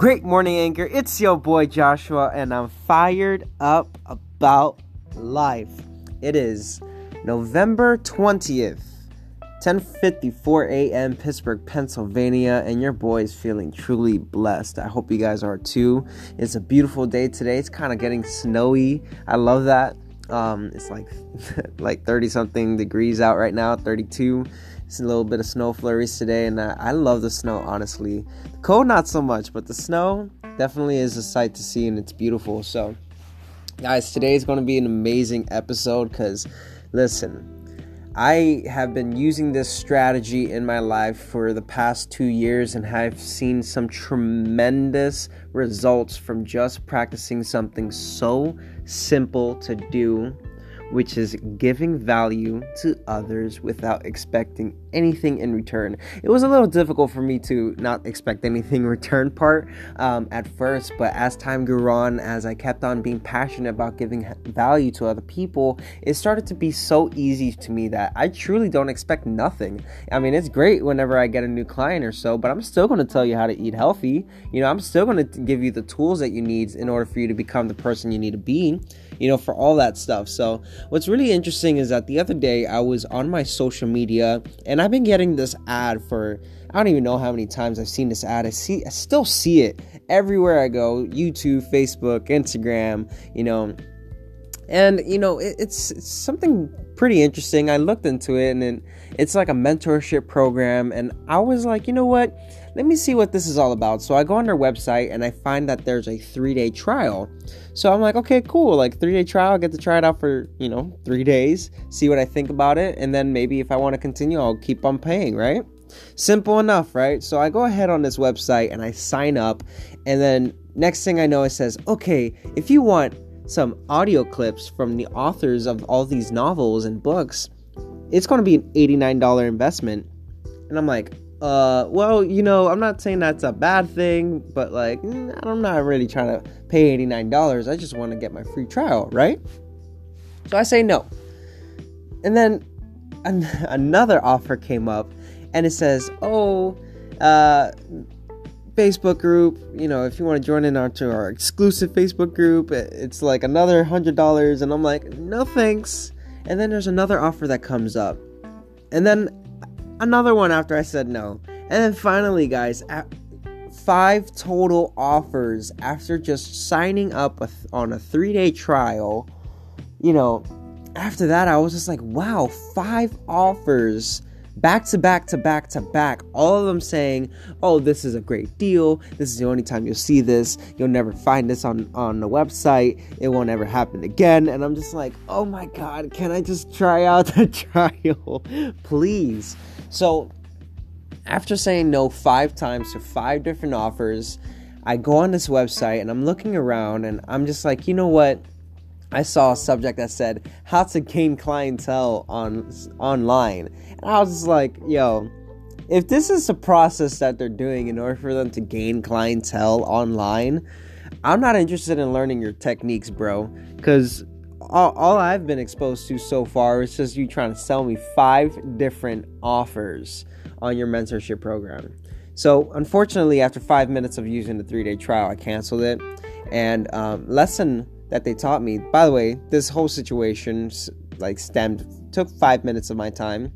Great morning, Anchor. It's your boy Joshua, and I'm fired up about life. It is November 20th, 10:54 a.m. Pittsburgh, Pennsylvania, and your boy is feeling truly blessed. I hope you guys are too. It's a beautiful day today. It's kind of getting snowy. I love that. Um, it's like like 30 something degrees out right now, 32. A little bit of snow flurries today, and I, I love the snow, honestly. The cold, not so much, but the snow definitely is a sight to see, and it's beautiful. So, guys, today is going to be an amazing episode because, listen, I have been using this strategy in my life for the past two years and I have seen some tremendous results from just practicing something so simple to do which is giving value to others without expecting anything in return. It was a little difficult for me to not expect anything in return part um, at first, but as time grew on, as I kept on being passionate about giving value to other people, it started to be so easy to me that I truly don't expect nothing. I mean, it's great whenever I get a new client or so, but I'm still going to tell you how to eat healthy. You know, I'm still going to give you the tools that you need in order for you to become the person you need to be, you know, for all that stuff. So, what's really interesting is that the other day I was on my social media and I've been getting this ad for I don't even know how many times I've seen this ad. I see I still see it everywhere I go, YouTube, Facebook, Instagram, you know. And you know, it, it's, it's something pretty interesting. I looked into it and it, it's like a mentorship program and I was like, "You know what? let me see what this is all about. So I go on their website and I find that there's a three day trial. So I'm like, okay, cool. Like three day trial, I get to try it out for, you know, three days, see what I think about it. And then maybe if I want to continue, I'll keep on paying, right? Simple enough, right? So I go ahead on this website and I sign up. And then next thing I know, it says, okay, if you want some audio clips from the authors of all these novels and books, it's going to be an $89 investment. And I'm like, uh, well, you know, I'm not saying that's a bad thing, but like, mm, I'm not really trying to pay $89. I just want to get my free trial, right? So I say no. And then an- another offer came up and it says, oh, uh, Facebook group, you know, if you want to join in onto our exclusive Facebook group, it's like another $100. And I'm like, no thanks. And then there's another offer that comes up. And then another one after I said no. And then finally, guys, five total offers after just signing up on a three day trial. You know, after that, I was just like, wow, five offers back to back to back to back. All of them saying, oh, this is a great deal. This is the only time you'll see this. You'll never find this on, on the website. It won't ever happen again. And I'm just like, oh my God, can I just try out the trial? Please. So, after saying no five times to five different offers, I go on this website and I'm looking around and I'm just like, you know what? I saw a subject that said how to gain clientele on online. And I was just like, yo, if this is the process that they're doing in order for them to gain clientele online, I'm not interested in learning your techniques, bro. Cause all, all I've been exposed to so far is just you trying to sell me five different offers on your mentorship program. So, unfortunately, after five minutes of using the three day trial, I canceled it. And um, lesson that they taught me, by the way, this whole situation like stemmed took five minutes of my time,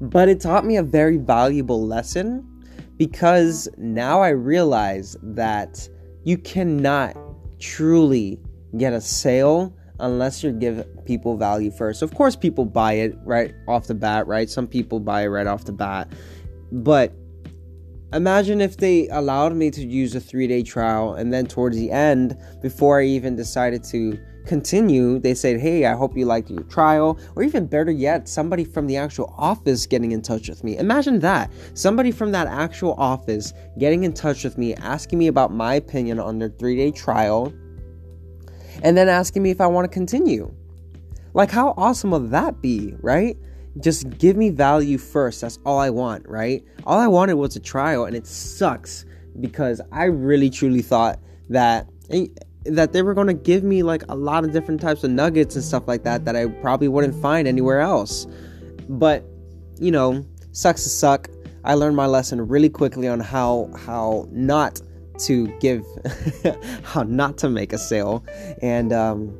but it taught me a very valuable lesson because now I realize that you cannot truly get a sale unless you give people value first. Of course, people buy it right off the bat, right? Some people buy it right off the bat. But imagine if they allowed me to use a three day trial and then towards the end, before I even decided to continue, they said, Hey, I hope you liked your trial. Or even better yet, somebody from the actual office getting in touch with me. Imagine that. Somebody from that actual office getting in touch with me, asking me about my opinion on their three day trial and then asking me if I want to continue. Like, how awesome would that be, right? Just give me value first. That's all I want, right? All I wanted was a trial, and it sucks because I really truly thought that eh, that they were to give me like a lot of different types of nuggets and stuff like that that I probably wouldn't find anywhere else. But you know, sucks to suck. I learned my lesson really quickly on how how not to give, how not to make a sale. And um,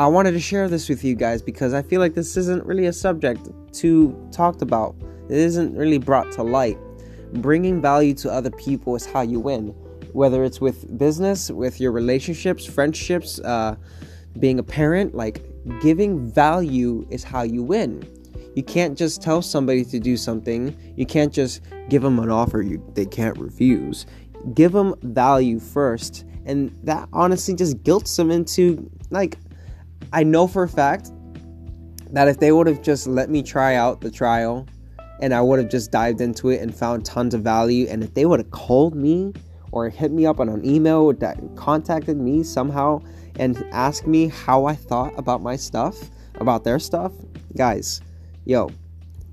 I wanted to share this with you guys because I feel like this isn't really a subject to talked about. It isn't really brought to light. Bringing value to other people is how you win, whether it's with business, with your relationships, friendships, uh, being a parent. Like giving value is how you win. You can't just tell somebody to do something. You can't just give them an offer you they can't refuse. Give them value first, and that honestly just guilts them into like I know for a fact that if they would have just let me try out the trial and I would have just dived into it and found tons of value, and if they would have called me or hit me up on an email that contacted me somehow and asked me how I thought about my stuff, about their stuff, guys, yo,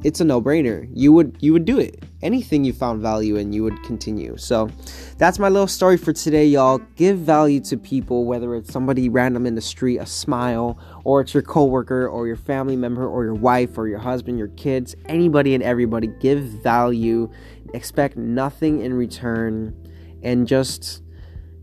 it's a no-brainer. You would you would do it. Anything you found value in, you would continue. So that's my little story for today, y'all. Give value to people, whether it's somebody random in the street, a smile, or it's your coworker, or your family member, or your wife, or your husband, your kids, anybody and everybody. Give value. Expect nothing in return, and just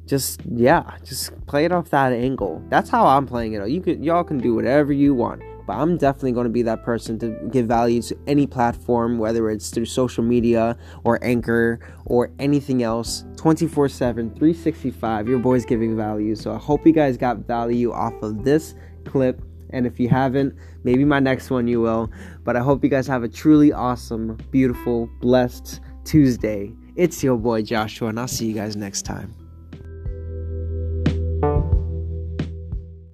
just yeah, just play it off that angle. That's how I'm playing it. You can y'all can do whatever you want but I'm definitely going to be that person to give value to any platform, whether it's through social media or Anchor or anything else. 24 7, 365. Your boy's giving value. So I hope you guys got value off of this clip. And if you haven't, maybe my next one you will. But I hope you guys have a truly awesome, beautiful, blessed Tuesday. It's your boy Joshua, and I'll see you guys next time.